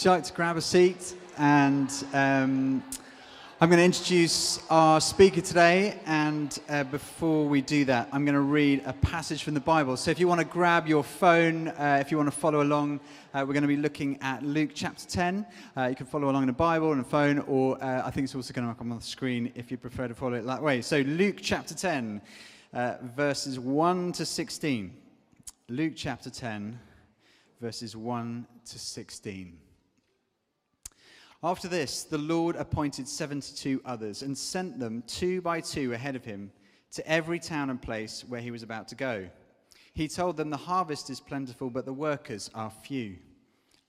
Would you like to grab a seat? And um, I'm going to introduce our speaker today. And uh, before we do that, I'm going to read a passage from the Bible. So if you want to grab your phone, uh, if you want to follow along, uh, we're going to be looking at Luke chapter 10. Uh, you can follow along in a Bible on a phone, or uh, I think it's also going to come on the screen if you prefer to follow it that way. So Luke chapter 10, uh, verses 1 to 16. Luke chapter 10, verses 1 to 16. After this, the Lord appointed 72 others and sent them two by two ahead of him to every town and place where he was about to go. He told them, The harvest is plentiful, but the workers are few.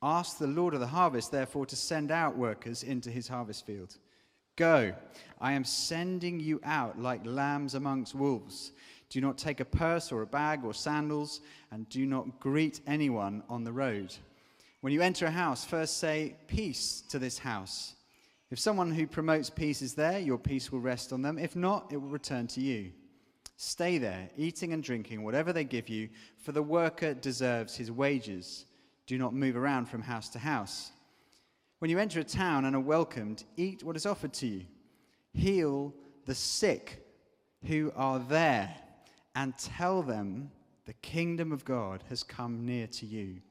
Ask the Lord of the harvest, therefore, to send out workers into his harvest field. Go, I am sending you out like lambs amongst wolves. Do not take a purse or a bag or sandals, and do not greet anyone on the road. When you enter a house, first say, Peace to this house. If someone who promotes peace is there, your peace will rest on them. If not, it will return to you. Stay there, eating and drinking whatever they give you, for the worker deserves his wages. Do not move around from house to house. When you enter a town and are welcomed, eat what is offered to you. Heal the sick who are there, and tell them the kingdom of God has come near to you.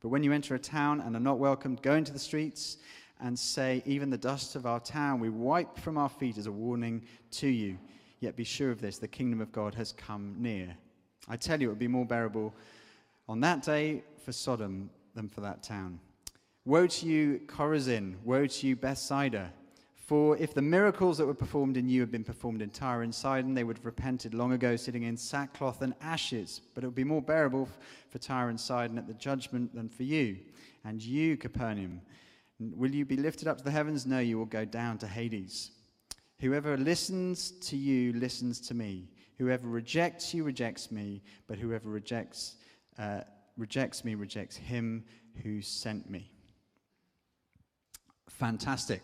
But when you enter a town and are not welcomed, go into the streets and say, Even the dust of our town we wipe from our feet as a warning to you. Yet be sure of this the kingdom of God has come near. I tell you, it will be more bearable on that day for Sodom than for that town. Woe to you, Chorazin! Woe to you, Bethsaida! For if the miracles that were performed in you had been performed in Tyre and Sidon, they would have repented long ago, sitting in sackcloth and ashes. But it would be more bearable for Tyre and Sidon at the judgment than for you. And you, Capernaum, will you be lifted up to the heavens? No, you will go down to Hades. Whoever listens to you listens to me. Whoever rejects you rejects me. But whoever rejects uh, rejects me rejects him who sent me. Fantastic.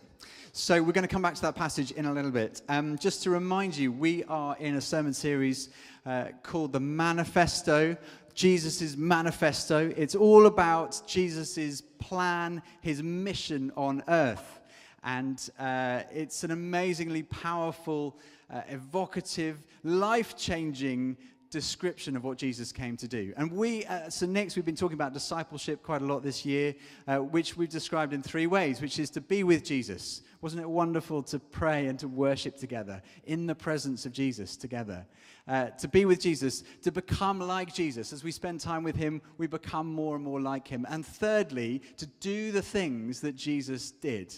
So we're going to come back to that passage in a little bit. Um, just to remind you, we are in a sermon series uh, called the Manifesto. Jesus' manifesto. It's all about Jesus' plan, his mission on earth. And uh, it's an amazingly powerful, uh, evocative, life changing description of what Jesus came to do. And we, uh, so next, we've been talking about discipleship quite a lot this year, uh, which we've described in three ways, which is to be with Jesus. Wasn't it wonderful to pray and to worship together in the presence of Jesus together? Uh, to be with Jesus, to become like Jesus. As we spend time with him, we become more and more like him. And thirdly, to do the things that Jesus did.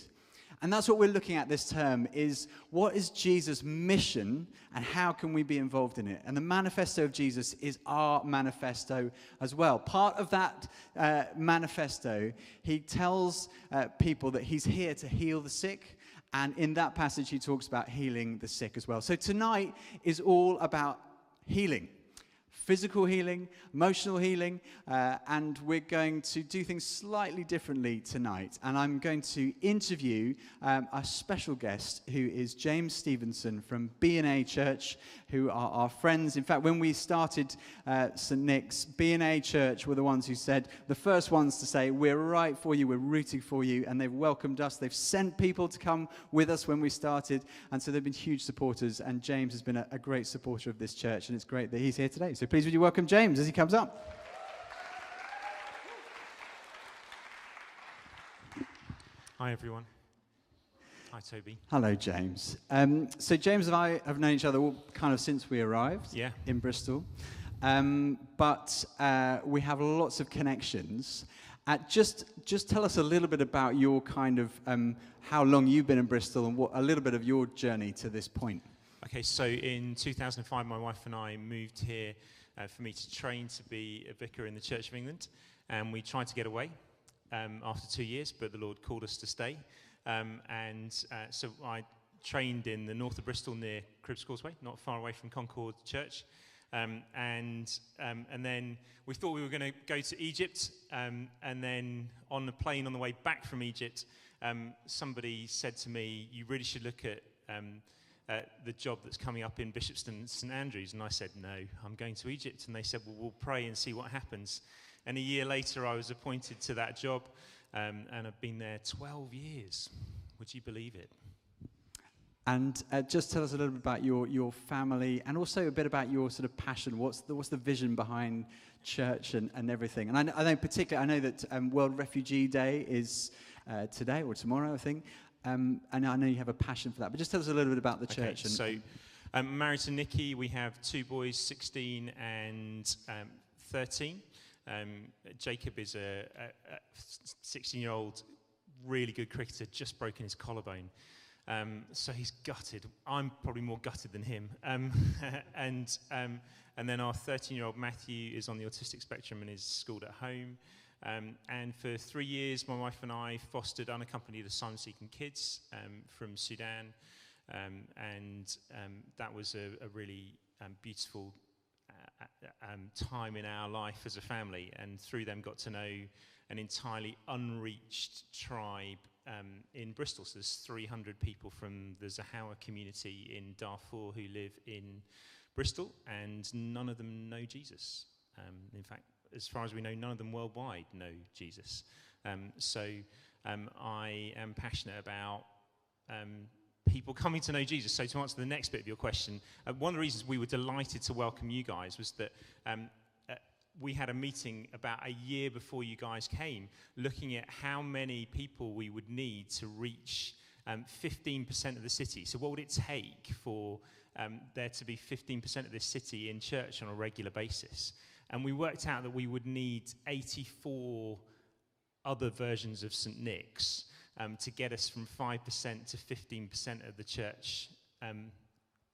And that's what we're looking at this term is what is Jesus' mission and how can we be involved in it? And the manifesto of Jesus is our manifesto as well. Part of that uh, manifesto, he tells uh, people that he's here to heal the sick. And in that passage, he talks about healing the sick as well. So tonight is all about healing physical healing, emotional healing, uh, and we're going to do things slightly differently tonight. And I'm going to interview um, a special guest who is James Stevenson from B&A Church, who are our friends. In fact, when we started uh, St. Nick's, B&A Church were the ones who said, the first ones to say, we're right for you, we're rooting for you, and they've welcomed us. They've sent people to come with us when we started, and so they've been huge supporters, and James has been a, a great supporter of this church, and it's great that he's here today. So please would you welcome James as he comes up? Hi, everyone. Hi, Toby. Hello, James. Um, so, James and I have known each other kind of since we arrived yeah. in Bristol. Um, but uh, we have lots of connections. Uh, just, just tell us a little bit about your kind of um, how long you've been in Bristol and what, a little bit of your journey to this point. Okay, so in 2005, my wife and I moved here uh, for me to train to be a vicar in the Church of England. And we tried to get away um, after two years, but the Lord called us to stay. Um, and uh, so I trained in the north of Bristol near Cribbs Causeway, not far away from Concord Church. Um, and, um, and then we thought we were going to go to Egypt. Um, and then on the plane on the way back from Egypt, um, somebody said to me, You really should look at um, uh, the job that's coming up in Bishopston St Andrews. And I said, No, I'm going to Egypt. And they said, Well, we'll pray and see what happens. And a year later, I was appointed to that job. um, and I've been there 12 years. Would you believe it? And uh, just tell us a little bit about your, your family and also a bit about your sort of passion. What's the, what's the vision behind church and, and everything? And I I know particularly, I know that um, World Refugee Day is uh, today or tomorrow, I think. Um, and I know you have a passion for that. But just tell us a little bit about the church. And, so um, married to Nikki. We have two boys, 16 and um, 13. Um, Jacob is a 16 year old, really good cricketer, just broken his collarbone. Um, so he's gutted. I'm probably more gutted than him. Um, and, um, and then our 13 year old Matthew is on the autistic spectrum and is schooled at home. Um, and for three years, my wife and I fostered unaccompanied asylum seeking kids um, from Sudan. Um, and that was a, a really beautiful uh, uh, time in our life as a family. And through them, got to know an entirely unreached tribe um, in Bristol. So there's 300 people from the Zaghawa community in Darfur who live in Bristol, and none of them know Jesus. Um, in fact, as far as we know, none of them worldwide know Jesus. Um, so um, I am passionate about um, people coming to know Jesus. So to answer the next bit of your question, uh, one of the reasons we were delighted to welcome you guys was that um, we had a meeting about a year before you guys came, looking at how many people we would need to reach um, 15% of the city. So, what would it take for um, there to be 15% of this city in church on a regular basis? And we worked out that we would need 84 other versions of St. Nick's um, to get us from 5% to 15% of the church, um,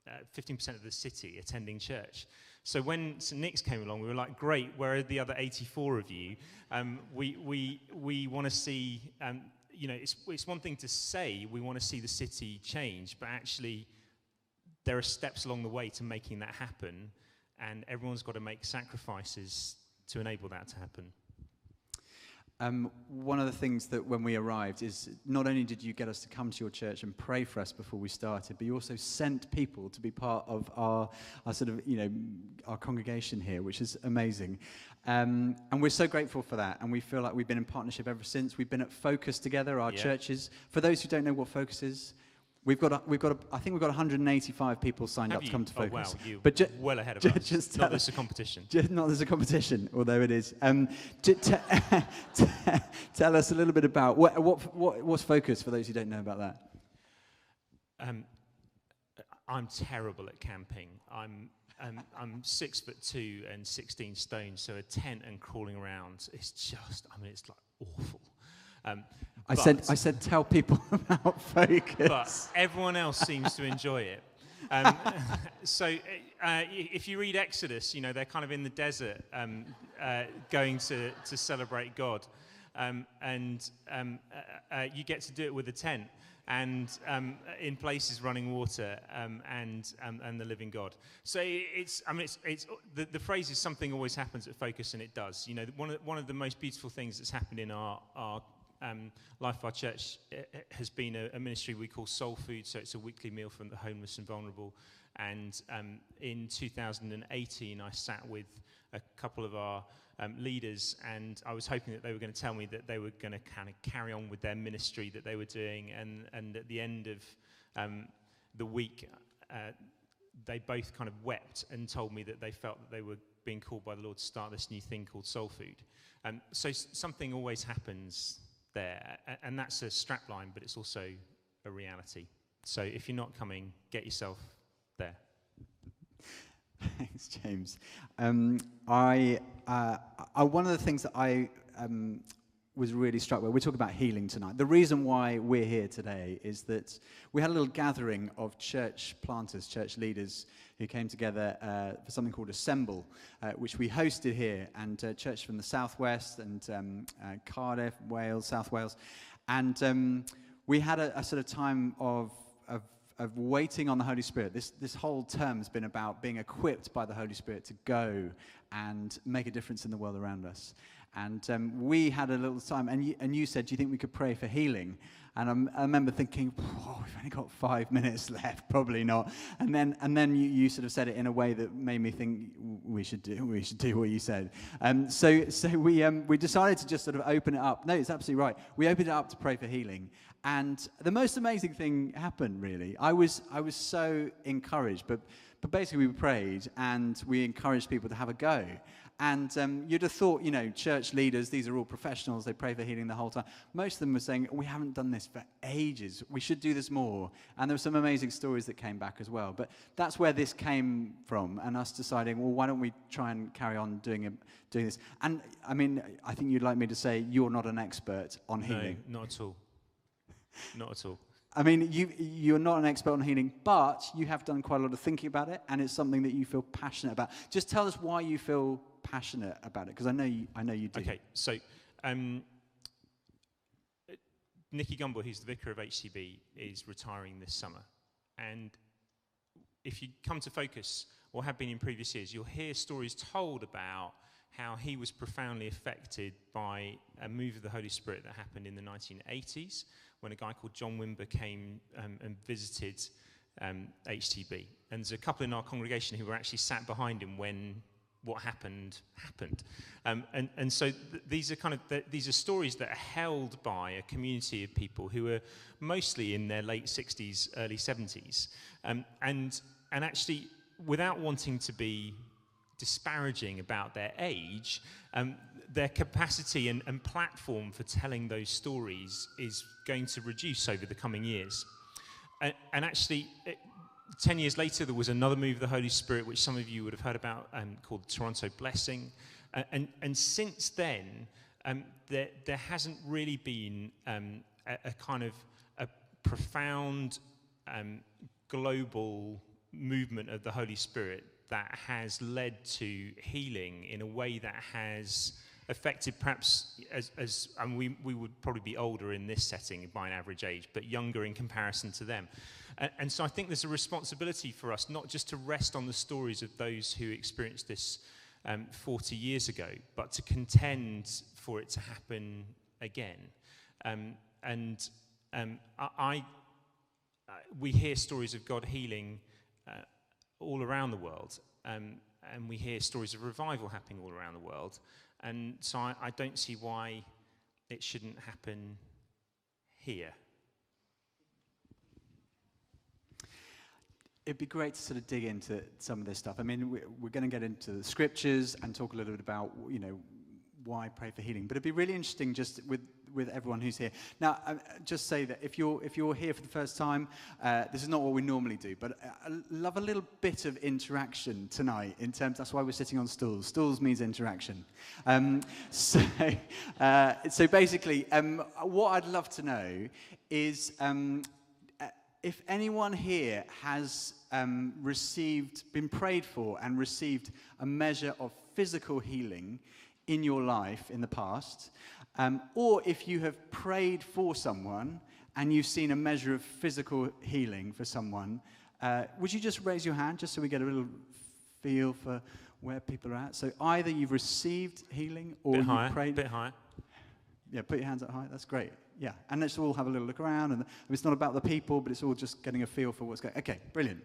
uh, 15% of the city attending church. So when St. Nick's came along, we were like, great, where are the other 84 of you? Um, we we, we want to see, um, you know, it's, it's one thing to say we want to see the city change, but actually there are steps along the way to making that happen, and everyone's got to make sacrifices to enable that to happen. Um, one of the things that when we arrived is not only did you get us to come to your church and pray for us before we started, but you also sent people to be part of our, our sort of, you know, our congregation here, which is amazing. Um, and we're so grateful for that. And we feel like we've been in partnership ever since. We've been at Focus together, our yeah. churches. For those who don't know what Focus is, We've got, a, we've got, a, I think we've got 185 people signed Have up you? to come to oh, Focus. wow, you but ju- well ahead of ju- us. Just not there's a competition. Ju- not there's a competition, although it is. Um, t- t- t- tell us a little bit about what, what, what, what's Focus for those who don't know about that. Um, I'm terrible at camping. I'm, um, I'm six foot two and 16 stone, so a tent and crawling around is just, I mean, it's like awful. Um, I said, I said, tell people about focus. But everyone else seems to enjoy it. Um, so uh, if you read Exodus, you know, they're kind of in the desert um, uh, going to, to celebrate God. Um, and um, uh, uh, you get to do it with a tent and um, in places running water um, and, um, and the living God. So it's, I mean, it's, it's, the, the phrase is something always happens at Focus, and it does. You know, one of, one of the most beautiful things that's happened in our, our um, Life of Our Church eh, eh, has been a, a, ministry we call Soul Food, so it's a weekly meal for the homeless and vulnerable. And um, in 2018, I sat with a couple of our um, leaders, and I was hoping that they were going to tell me that they were going to kind of carry on with their ministry that they were doing. And, and at the end of um, the week, uh, they both kind of wept and told me that they felt that they were being called by the Lord to start this new thing called Soul Food. Um, so something always happens there. And that's a strapline, but it's also a reality. So if you're not coming, get yourself there. Thanks, James. Um, I, uh, I, one of the things that I um, was really struck with, we're talking about healing tonight. The reason why we're here today is that we had a little gathering of church planters, church leaders who came together uh, for something called Assemble, uh, which we hosted here, and uh, church from the southwest and um, uh, Cardiff, Wales, South Wales. And um, we had a, a, sort of time of, of, of waiting on the Holy Spirit. This, this whole term has been about being equipped by the Holy Spirit to go and make a difference in the world around us. And um, we had a little time, and you, and you said, Do you think we could pray for healing? And I'm, i remember thinking, oh, we've only got five minutes left, probably not. And then, and then you, you sort of said it in a way that made me think we should do, we should do what you said. Um, so so we, um, we decided to just sort of open it up. No, it's absolutely right. We opened it up to pray for healing. And the most amazing thing happened, really. I was, I was so encouraged, but, but basically we prayed and we encouraged people to have a go. And um, you'd have thought, you know, church leaders, these are all professionals, they pray for healing the whole time. Most of them were saying, we haven't done this for ages. We should do this more. And there were some amazing stories that came back as well. But that's where this came from, and us deciding, well, why don't we try and carry on doing, it, doing this? And I mean, I think you'd like me to say you're not an expert on healing. No, not at all. Not at all. I mean, you, you're not an expert on healing, but you have done quite a lot of thinking about it, and it's something that you feel passionate about. Just tell us why you feel passionate about it, because I know you, I know you do. Okay, so um, Nicky Gumbel, who's the vicar of HTB, is retiring this summer, and if you come to focus or have been in previous years, you'll hear stories told about how he was profoundly affected by a move of the Holy Spirit that happened in the 1980s when a guy called John Wimber came um, and visited um, HTB. And there's a couple in our congregation who were actually sat behind him when what happened happened. Um, and, and so th- these are kind of th- these are stories that are held by a community of people who are mostly in their late 60s, early 70s. Um, and, and actually, without wanting to be disparaging about their age, um, their capacity and, and platform for telling those stories is going to reduce over the coming years. And, and actually, it, 10 years later, there was another move of the Holy Spirit, which some of you would have heard about, um, called Toronto Blessing. And, and since then, um, there, there hasn't really been um, a, a, kind of a profound um, global movement of the Holy Spirit that has led to healing in a way that has affected perhaps as, as and we, we would probably be older in this setting by an average age, but younger in comparison to them. And, and so I think there's a responsibility for us not just to rest on the stories of those who experienced this um, 40 years ago, but to contend for it to happen again. Um, and um, I, I, we hear stories of God healing uh, all around the world, um, and we hear stories of revival happening all around the world. And so I, I don't see why it shouldn't happen here. It'd be great to sort of dig into some of this stuff. I mean, we're going to get into the scriptures and talk a little bit about, you know, why pray for healing. But it'd be really interesting just with with everyone who's here. Now, uh, just say that if you're, if you're here for the first time, uh, this is not what we normally do, but I love a little bit of interaction tonight in terms, that's why we're sitting on stools. Stools means interaction. Um, so, uh, so basically, um, what I'd love to know is um, uh, if anyone here has um, received, been prayed for and received a measure of physical healing in your life in the past, um, or if you have prayed for someone and you've seen a measure of physical healing for someone, uh, would you just raise your hand just so we get a little feel for where people are at? So either you've received healing or bit you've higher, prayed. bit higher. Yeah, put your hands up high. That's great. Yeah, and let's all have a little look around. And it's not about the people, but it's all just getting a feel for what's going. Okay, brilliant.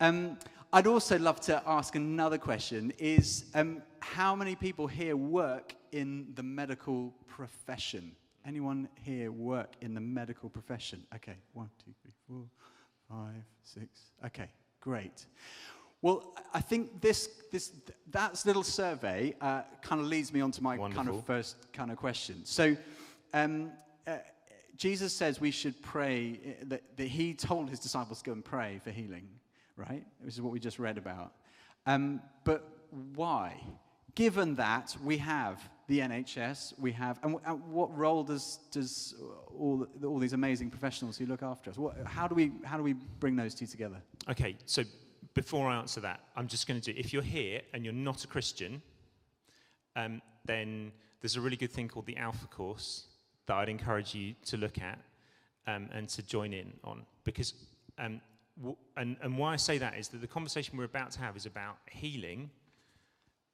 Um, I'd also love to ask another question: Is um, how many people here work in the medical profession? Anyone here work in the medical profession? Okay, one, two, three, four, five, six. Okay, great. Well, I think this, this that little survey uh, kind of leads me on to my Wonderful. kind of first kind of question. So, um, uh, Jesus says we should pray, uh, that, that he told his disciples to go and pray for healing, right? This is what we just read about. Um, but why? Given that we have the NHS, we have, and, and what role does, does all, all these amazing professionals who look after us, what, how, do we, how do we bring those two together? Okay, so before I answer that, I'm just going to do, if you're here and you're not a Christian, um, then there's a really good thing called the Alpha course that I'd encourage you to look at um, and to join in on. Because, um, and, and why I say that is that the conversation we're about to have is about healing,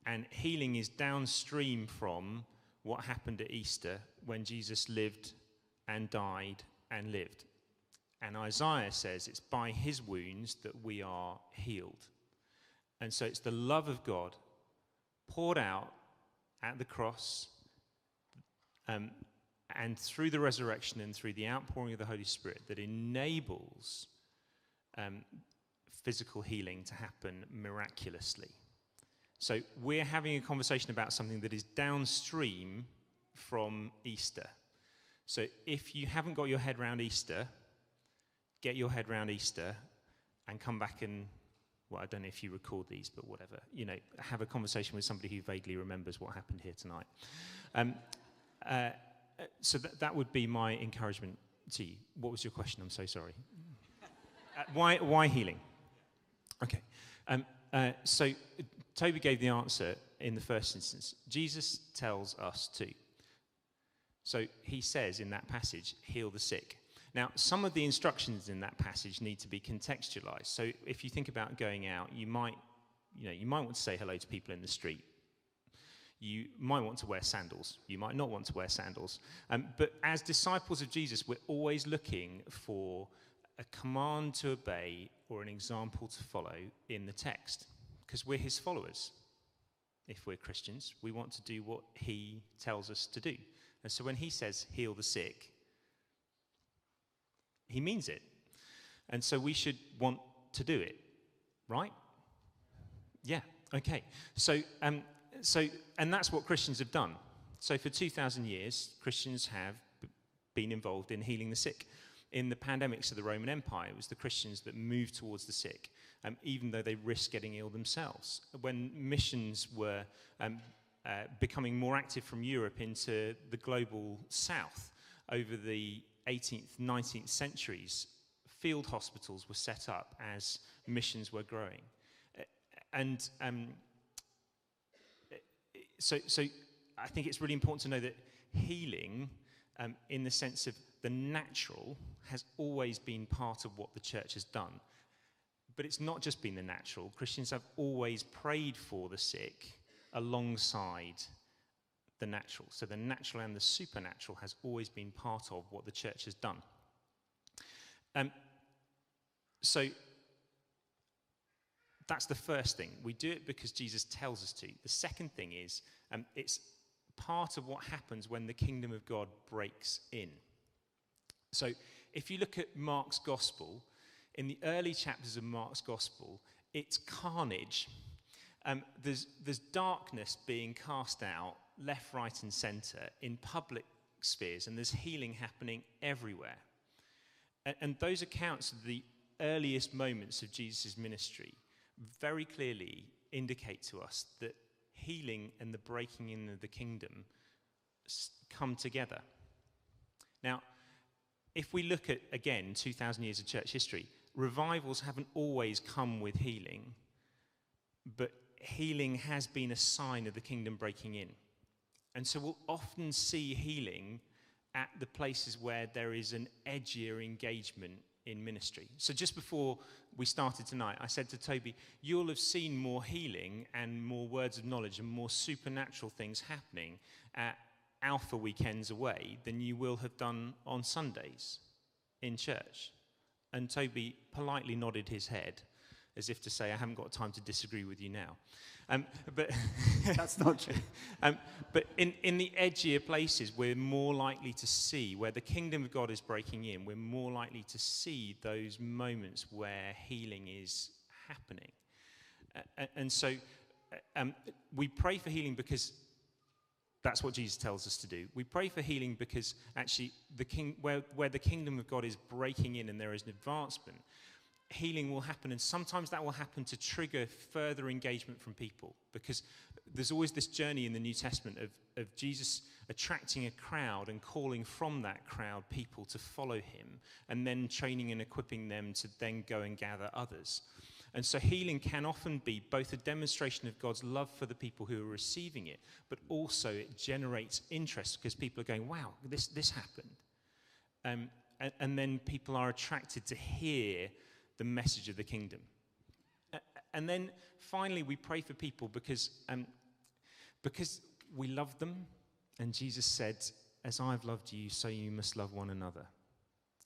and healing is downstream from what happened at Easter when Jesus lived and died and lived. And Isaiah says it's by his wounds that we are healed. And so it's the love of God poured out at the cross um, and through the resurrection and through the outpouring of the Holy Spirit that enables um, physical healing to happen miraculously. So we're having a conversation about something that is downstream from Easter. So if you haven't got your head around Easter, get your head around Easter and come back and well, I don't know if you record these, but whatever. You know, have a conversation with somebody who vaguely remembers what happened here tonight. Um, uh, so th- that would be my encouragement to you. What was your question? I'm so sorry. Uh, why, why healing? Okay. Um, uh, so Toby gave the answer in the first instance. Jesus tells us to. So he says in that passage, heal the sick. Now, some of the instructions in that passage need to be contextualized. So if you think about going out, you might, you know, you might want to say hello to people in the street. You might want to wear sandals. You might not want to wear sandals. Um, but as disciples of Jesus, we're always looking for a command to obey or an example to follow in the text because we're his followers. If we're Christians, we want to do what he tells us to do. And so when he says, heal the sick, he means it. And so we should want to do it, right? Yeah, okay. So, um, so, and that's what Christians have done. So for 2,000 years, Christians have been involved in healing the sick. In the pandemics of the Roman Empire, it was the Christians that moved towards the sick, um, even though they risked getting ill themselves. When missions were um, uh, becoming more active from Europe into the global south over the 18th, 19th centuries, field hospitals were set up as missions were growing. And um, so, so I think it's really important to know that healing, um, in the sense of the natural, has always been part of what the church has done. But it's not just been the natural. Christians have always prayed for the sick alongside the natural. So the natural and the supernatural has always been part of what the church has done. Um, so that's the first thing. We do it because Jesus tells us to. The second thing is um, it's part of what happens when the kingdom of God breaks in. So if you look at Mark's gospel, in the early chapters of Mark's gospel, it's carnage. Um, there's, there's darkness being cast out left, right, and centre in public spheres, and there's healing happening everywhere. And, and those accounts of the earliest moments of Jesus' ministry very clearly indicate to us that healing and the breaking in of the kingdom come together. Now, if we look at, again, 2,000 years of church history, revivals haven't always come with healing, but healing has been a sign of the kingdom breaking in. And so we'll often see healing at the places where there is an edgier engagement in ministry. So just before we started tonight, I said to Toby, You'll have seen more healing and more words of knowledge and more supernatural things happening at Alpha weekends away than you will have done on Sundays in church. And Toby politely nodded his head as if to say, I haven't got time to disagree with you now. Um, but That's not true. um, but in, in the edgier places, we're more likely to see where the kingdom of God is breaking in, we're more likely to see those moments where healing is happening. Uh, and so uh, um, we pray for healing because that's what Jesus tells us to do. We pray for healing because actually, the king, where, where the kingdom of God is breaking in and there is an advancement, healing will happen, and sometimes that will happen to trigger further engagement from people because there's always this journey in the New Testament of, of Jesus attracting a crowd and calling from that crowd people to follow him, and then training and equipping them to then go and gather others. And so healing can often be both a demonstration of God's love for the people who are receiving it, but also it generates interest because people are going, wow, this, this happened. Um, and, and then people are attracted to hear the message of the kingdom. And then finally, we pray for people because, um, because we love them And Jesus said, As I've loved you, so you must love one another.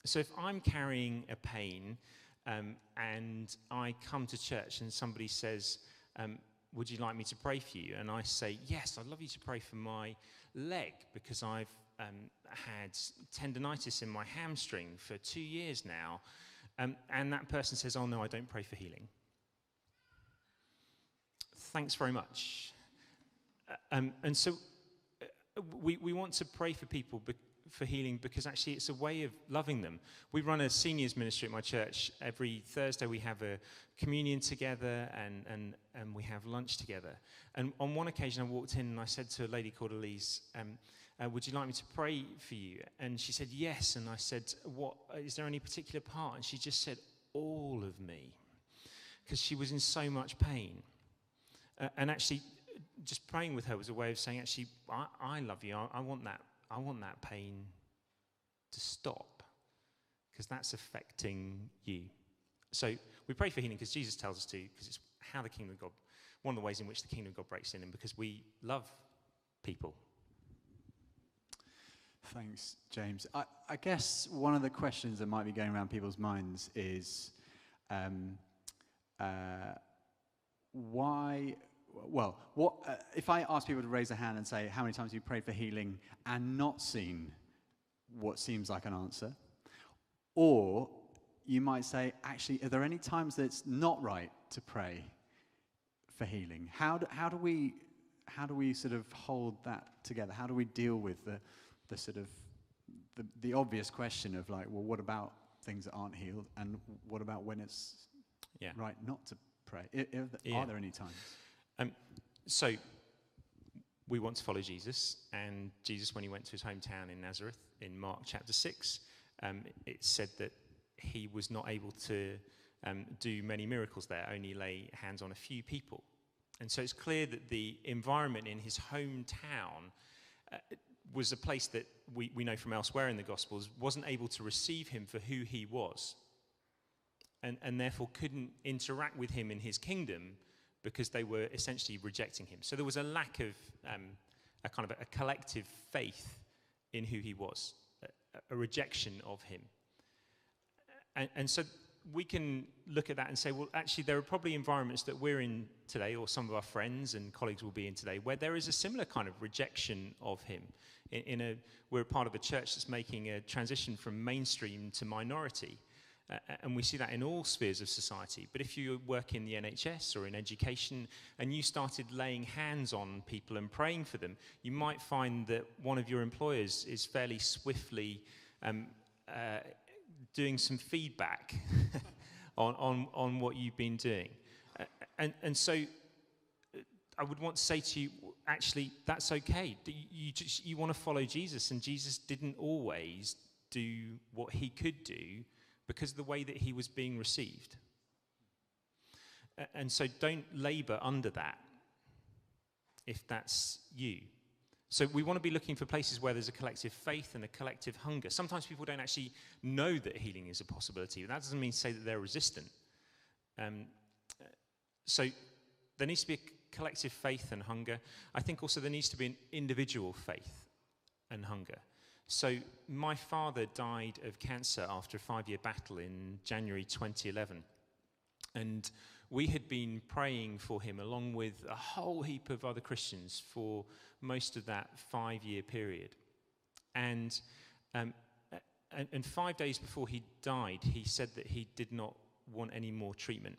So if I'm carrying a pain um, and I come to church and somebody says, um, Would you like me to pray for you? And I say, Yes, I'd love you to pray for my leg because I've um, had tendonitis in my hamstring for two years now. Um, and that person says, Oh, no, I don't pray for healing. Thanks very much. Uh, um, and so uh, we, we want to pray for people be- for healing because actually it's a way of loving them. We run a seniors ministry at my church. Every Thursday we have a communion together and, and, and we have lunch together. And on one occasion I walked in and I said to a lady called Elise, um, uh, would you like me to pray for you? And she said, yes. And I said, what, is there any particular part? And she just said, all of me. Because she was in so much pain. Uh, and actually, just praying with her was a way of saying, actually, I, I love you. I, I, want that. I want that pain to stop because that's affecting you. So we pray for healing because Jesus tells us to, because it's how the kingdom of God, one of the ways in which the kingdom of God breaks in, and because we love people. Thanks, James. I, I, guess one of the questions that might be going around people's minds is um, uh, why, well, what, uh, if I ask people to raise a hand and say, how many times have you prayed for healing and not seen what seems like an answer? Or you might say, actually, are there any times that it's not right to pray for healing? How do, how do, we, how do we sort of hold that together? How do we deal with the the sort of the, the obvious question of like, well, what about things that aren't healed, and what about when it's yeah. right not to pray? Are, are, yeah. there any times? Um, so we want to follow Jesus, and Jesus, when he went to his hometown in Nazareth, in Mark chapter six, um, it said that he was not able to um, do many miracles there, only lay hands on a few people. And so it's clear that the environment in his hometown uh, was a place that we, we know from elsewhere in the Gospels wasn't able to receive him for who he was, and, and therefore couldn't interact with him in his kingdom because they were essentially rejecting him. So there was a lack of um, a kind of a, a, collective faith in who he was, a, a rejection of him. And, and so we can look at that and say, well, actually, there are probably environments that we're in today, or some of our friends and colleagues will be in today, where there is a similar kind of rejection of him. In, in a, we're part of a church that's making a transition from mainstream to minority. Uh, and we see that in all spheres of society. But if you work in the NHS or in education and you started laying hands on people and praying for them, you might find that one of your employers is fairly swiftly um, uh, doing some feedback on, on, on what you've been doing. And, and so uh, I would want to say to you, actually, that's okay. You, just, you want to follow Jesus, and Jesus didn't always do what he could do because of the way that he was being received. And so don't labor under that if that's you. So we want to be looking for places where there's a collective faith and a collective hunger. Sometimes people don't actually know that healing is a possibility. That doesn't mean to say that they're resistant. Um, so there needs to be a collective faith and hunger. I think also there needs to be an individual faith and hunger. So my father died of cancer after a five-year battle in January 2011. And we had been praying for him along with a whole heap of other Christians for most of that five year period. And, um, and, and, five days before he died, he said that he did not want any more treatment.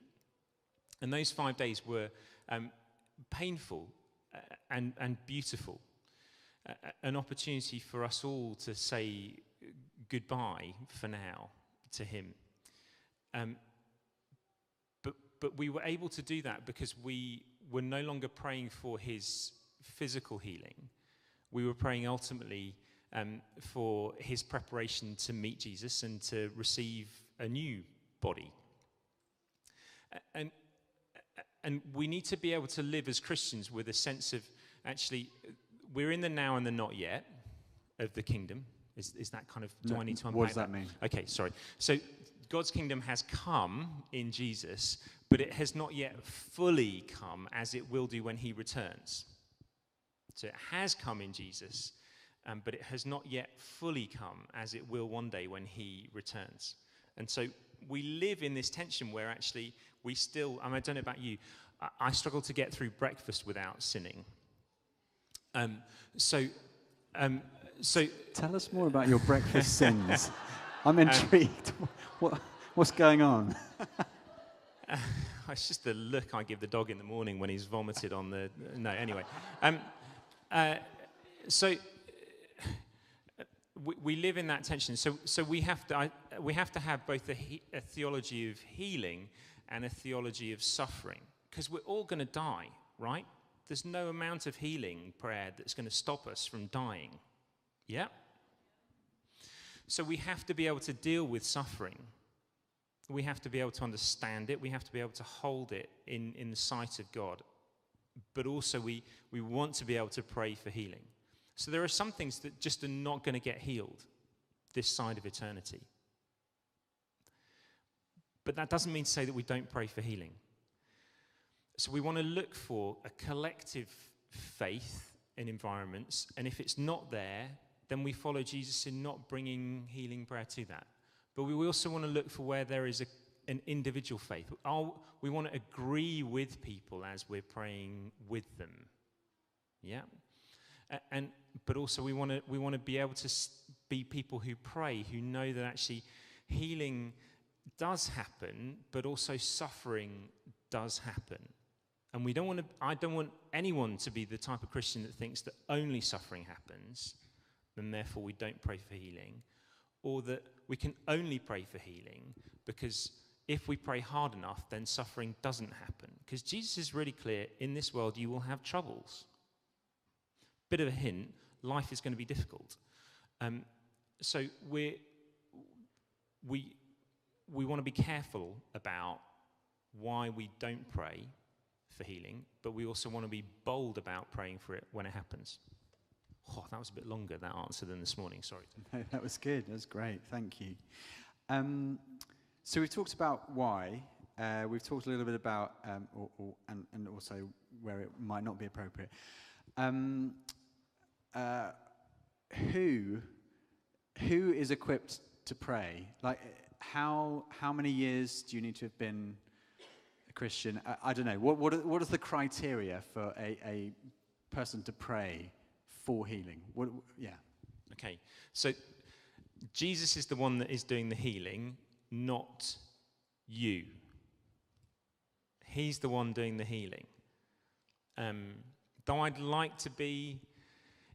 And those five days were um, painful uh, and, and beautiful. Uh, an opportunity for us all to say goodbye for now to him. Um, but, we were able to do that because we were no longer praying for his physical healing. We were praying ultimately um, for his preparation to meet Jesus and to receive a new body. And, and we need to be able to live as Christians with a sense of actually, we're in the now and the not yet of the kingdom. Is, is that kind of, do no, I need to unpack What does that, that mean? Okay, sorry. So God's kingdom has come in Jesus, but it has not yet fully come as it will do when he returns. So it has come in Jesus, um, but it has not yet fully come as it will one day when he returns. And so we live in this tension where actually we still, I, mean, I don't know about you, I, I struggle to get through breakfast without sinning. Um, so, um, so Tell us more about your breakfast sins. I'm intrigued. what, what's going on? it's just the look I give the dog in the morning when he's vomited on the. No, anyway. Um, uh, so we, we, live in that tension. So, so we, have to, I, we have to have both a, he, a theology of healing and a theology of suffering because we're all going to die, right? There's no amount of healing prayer that's going to stop us from dying. Yeah? So we have to be able to deal with suffering. We have to be able to understand it. We have to be able to hold it in, in the sight of God. But also, we, we want to be able to pray for healing. So there are some things that just are not going to get healed this side of eternity. But that doesn't mean to say that we don't pray for healing. So we want to look for a collective faith in environments, and if it's not there, then we follow Jesus in not bringing healing prayer to that. But we also want to look for where there is a, an individual faith. We want to agree with people as we're praying with them. Yeah? And, but also we want to we want to be able to be people who pray who know that actually healing does happen but also suffering does happen and we don't want to i don't want anyone to be the type of christian that thinks that only suffering happens and therefore we don't pray for healing or that we can only pray for healing because if we pray hard enough then suffering doesn't happen because jesus is really clear in this world you will have troubles bit of a hint life is going to be difficult. Um, so we we, we want to be careful about why we don't pray for healing, but we also want to be bold about praying for it when it happens. Oh, that was a bit longer, that answer, than this morning. Sorry. No, that was good. That was great. Thank you. Um, so we've talked about why. Uh, we've talked a little bit about, um, or, or, and, and, also where it might not be appropriate. Um, uh, who who is equipped to pray? Like, how how many years do you need to have been a Christian? I, I don't know. What what are, what is the criteria for a, a person to pray for healing? What, yeah. Okay. So Jesus is the one that is doing the healing, not you. He's the one doing the healing. Um, though I'd like to be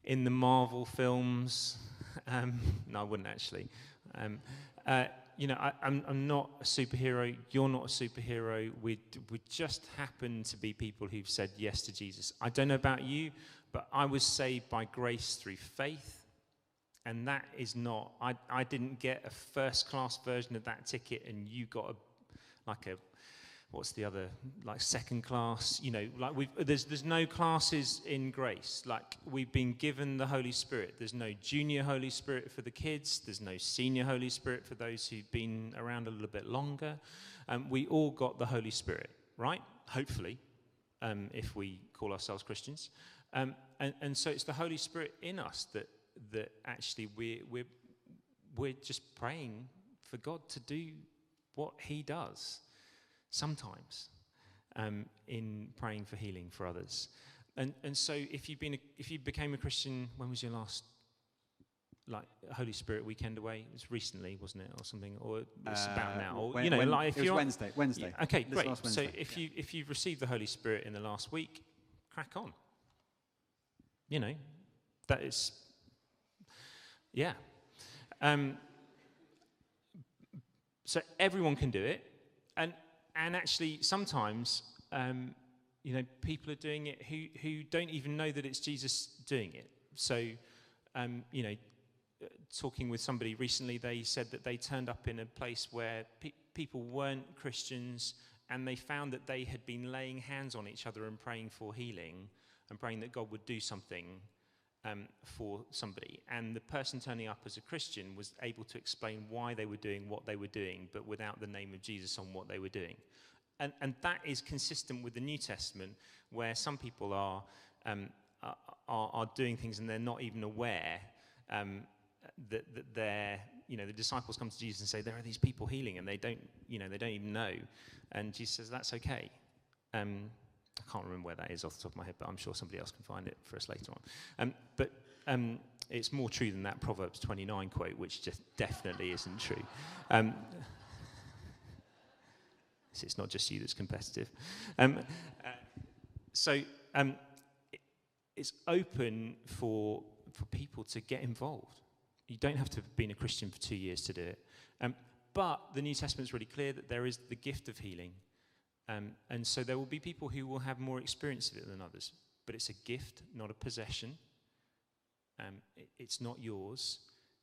in the Marvel films. Um, no, I wouldn't actually. Um, uh, you know, I, am not a superhero. You're not a superhero. We, we just happen to be people who've said yes to Jesus. I don't know about you, but I was saved by grace through faith. And that is not, I, I didn't get a first class version of that ticket and you got a, like a what's the other like second class you know like we've, there's there's no classes in grace. Like we've been given the holy spirit. There's no junior holy spirit for the kids. There's no senior holy spirit for those who've been around a little bit longer. Um, we all got the holy spirit right? Hopefully um, if we call ourselves christians um, and, and so it's the holy spirit in us that that actually we're we're we're just praying for god to do what he does sometimes um, in praying for healing for others. And, and so if you've been a, if you became a Christian, when was your last like Holy Spirit weekend away? It was recently, wasn't it, or something? Or it's uh, about now. Or, when, you know, when, like if it you're Wednesday. Wednesday. Yeah, okay, great. So if you if you've received the Holy Spirit in the last week, crack on. You know, that is, yeah. Um, so everyone can do it, and and actually, sometimes, um, you know, people are doing it who, who don't even know that it's Jesus doing it. So, um, you know, talking with somebody recently, they said that they turned up in a place where pe- people weren't Christians and they found that they had been laying hands on each other and praying for healing and praying that God would do something um, for somebody. And the person turning up as a Christian was able to explain why they were doing what they were doing, but without the name of Jesus on what they were doing. And, and that is consistent with the New Testament, where some people are, um, are, are doing things and they're not even aware um, that, that they're, you know, the disciples come to Jesus and say, there are these people healing and they don't, you know, they don't even know. And Jesus says, that's okay. Um, I can't remember where that is off the top of my head, but I'm sure somebody else can find it for us later on. Um, but um, it's more true than that Proverbs 29 quote, which just definitely isn't true. Um, it's not just you that's competitive. Um, uh, so um, it, it's open for, for people to get involved. You don't have to have been a Christian for two years to do it. Um, but the New Testament is really clear that there is the gift of healing. Um, and so there will be people who will have more experience of it than others. But it's a gift, not a possession. Um, it, it's not yours.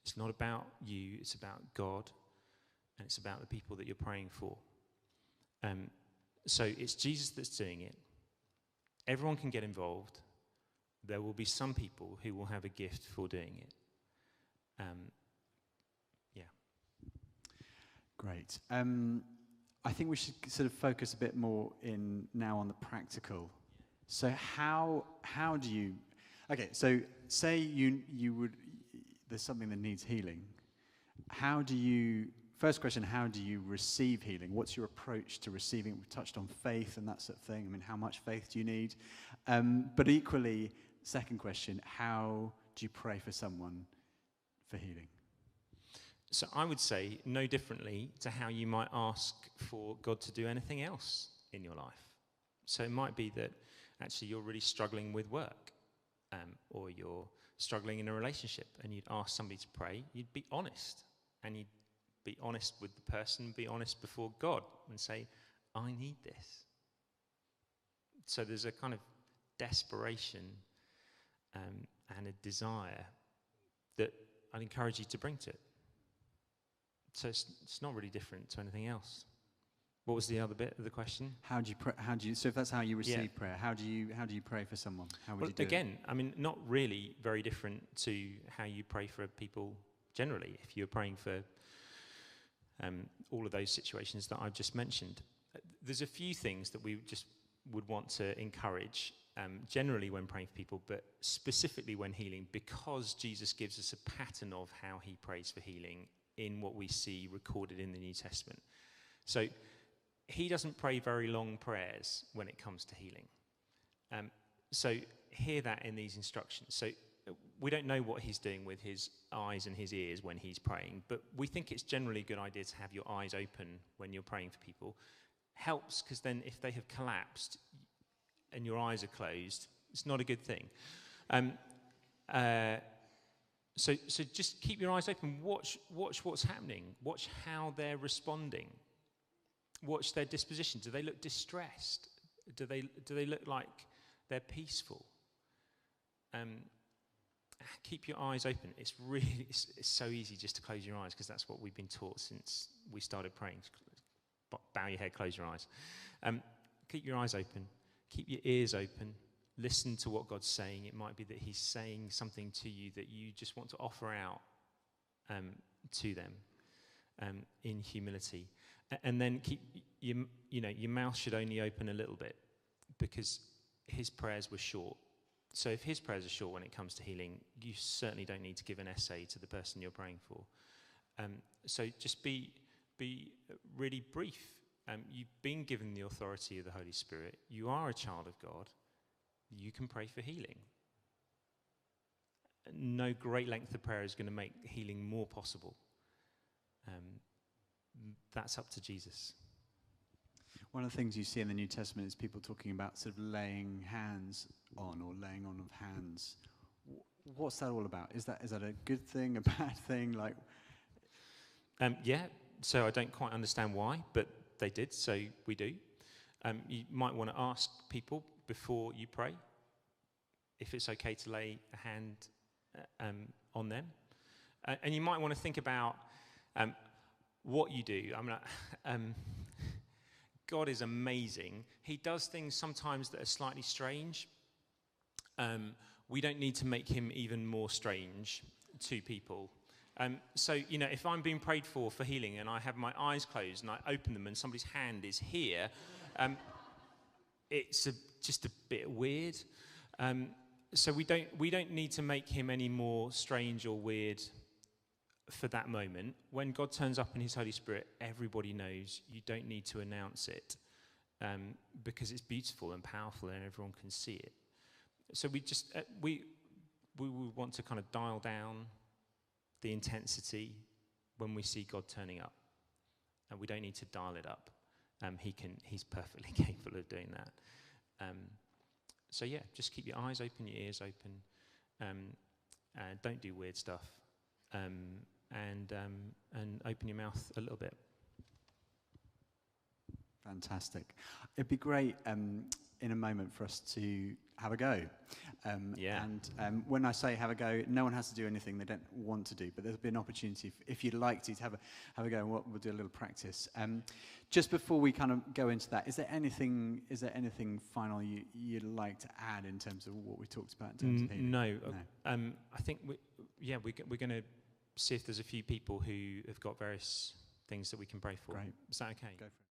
It's not about you. It's about God. And it's about the people that you're praying for. Um, so it's Jesus that's doing it. Everyone can get involved. There will be some people who will have a gift for doing it. Um, yeah. Great. Um, I think we should sort of focus a bit more in now on the practical. So how how do you? Okay, so say you you would there's something that needs healing. How do you? First question: How do you receive healing? What's your approach to receiving? We've touched on faith and that sort of thing. I mean, how much faith do you need? Um, but equally, second question: How do you pray for someone for healing? So I would say no differently to how you might ask for God to do anything else in your life. So it might be that actually you're really struggling with work, um, or you're struggling in a relationship, and you'd ask somebody to pray. You'd be honest, and you'd be honest with the person, be honest before God, and say, "I need this." So there's a kind of desperation um, and a desire that I'd encourage you to bring to it. So it's, it's not really different to anything else. What was the other bit of the question? How do you pray, how do you so if that's how you receive Yeah. prayer, how do you how do you pray for someone? How would Well, you do it? again, I mean, not really very different to how you pray for people generally. If you're praying for um, all of those situations that I've just mentioned, there's a few things that we just would want to encourage um, generally when praying for people, but specifically when healing, because Jesus gives us a pattern of how he prays for healing in what we see recorded in the New Testament. So he doesn't pray very long prayers when it comes to healing. Um, so hear that in these instructions. So we don't know what he's doing with his eyes and his ears when he's praying, but we think it's generally a good idea to have your eyes open when you're praying for people. Helps because then if they have collapsed and your eyes are closed, it's not a good thing. Um, uh, so, so just keep your eyes open. Watch, watch what's happening. Watch how they're responding. Watch their disposition. Do they look distressed? Do they, do they look like they're peaceful? Um, keep your eyes open. It's really it's, it's so easy just to close your eyes because that's what we've been taught since we started praying. Bow your head, close your eyes. Um, keep your eyes open. Keep your ears open. Listen to what God's saying. It might be that He's saying something to you that you just want to offer out um, to them um, in humility. And then keep your, you know, your mouth should only open a little bit because his prayers were short. So if his prayers are short when it comes to healing, you certainly don't need to give an essay to the person you're praying for. Um, so just be, be really brief. Um, you've been given the authority of the Holy Spirit. You are a child of God. You can pray for healing. No great length of prayer is going to make healing more possible. Um, that's up to Jesus. One of the things you see in the New Testament is people talking about sort of laying hands on or laying on of hands. What's that all about? Is that is that a good thing, a bad thing? Like, Um, yeah, so I don't quite understand why, but they did, so we do. Um, you might want to ask people before you pray if it's okay to lay a hand uh, um, on them. Uh, and you might want to think about um, what you do. I mean, um, God is amazing. He does things sometimes that are slightly strange. Um, we don't need to make him even more strange to people. Um, so, you know, if I'm being prayed for for healing and I have my eyes closed and I open them and somebody's hand is here, um, it's a, just a bit weird. Um, so we don't we don't need to make him any more strange or weird for that moment. When God turns up in His Holy Spirit, everybody knows. You don't need to announce it um, because it's beautiful and powerful, and everyone can see it. So we just uh, we we want to kind of dial down the intensity when we see God turning up, and we don't need to dial it up. Um, he can he's perfectly capable of doing that. Um, so yeah, just keep your eyes open, your ears open. Um, and don't do weird stuff. Um, and um, and open your mouth a little bit. Fantastic. It'd be great um, in a moment for us to have a go. Um, Yeah. And um, when I say have a go, no one has to do anything they don't want to do, but there'll be an opportunity if, if you'd like to, to have a, have a go and we'll, we'll do a little practice. Um, just before we kind of go into that, is there anything, is there anything final you, you'd like to add in terms of what we talked about in terms of healing? no, No. um, I think we, yeah, we, we're going to see if there's a few people who have got various things that we can pray for. Great. Is that okay? Go for it.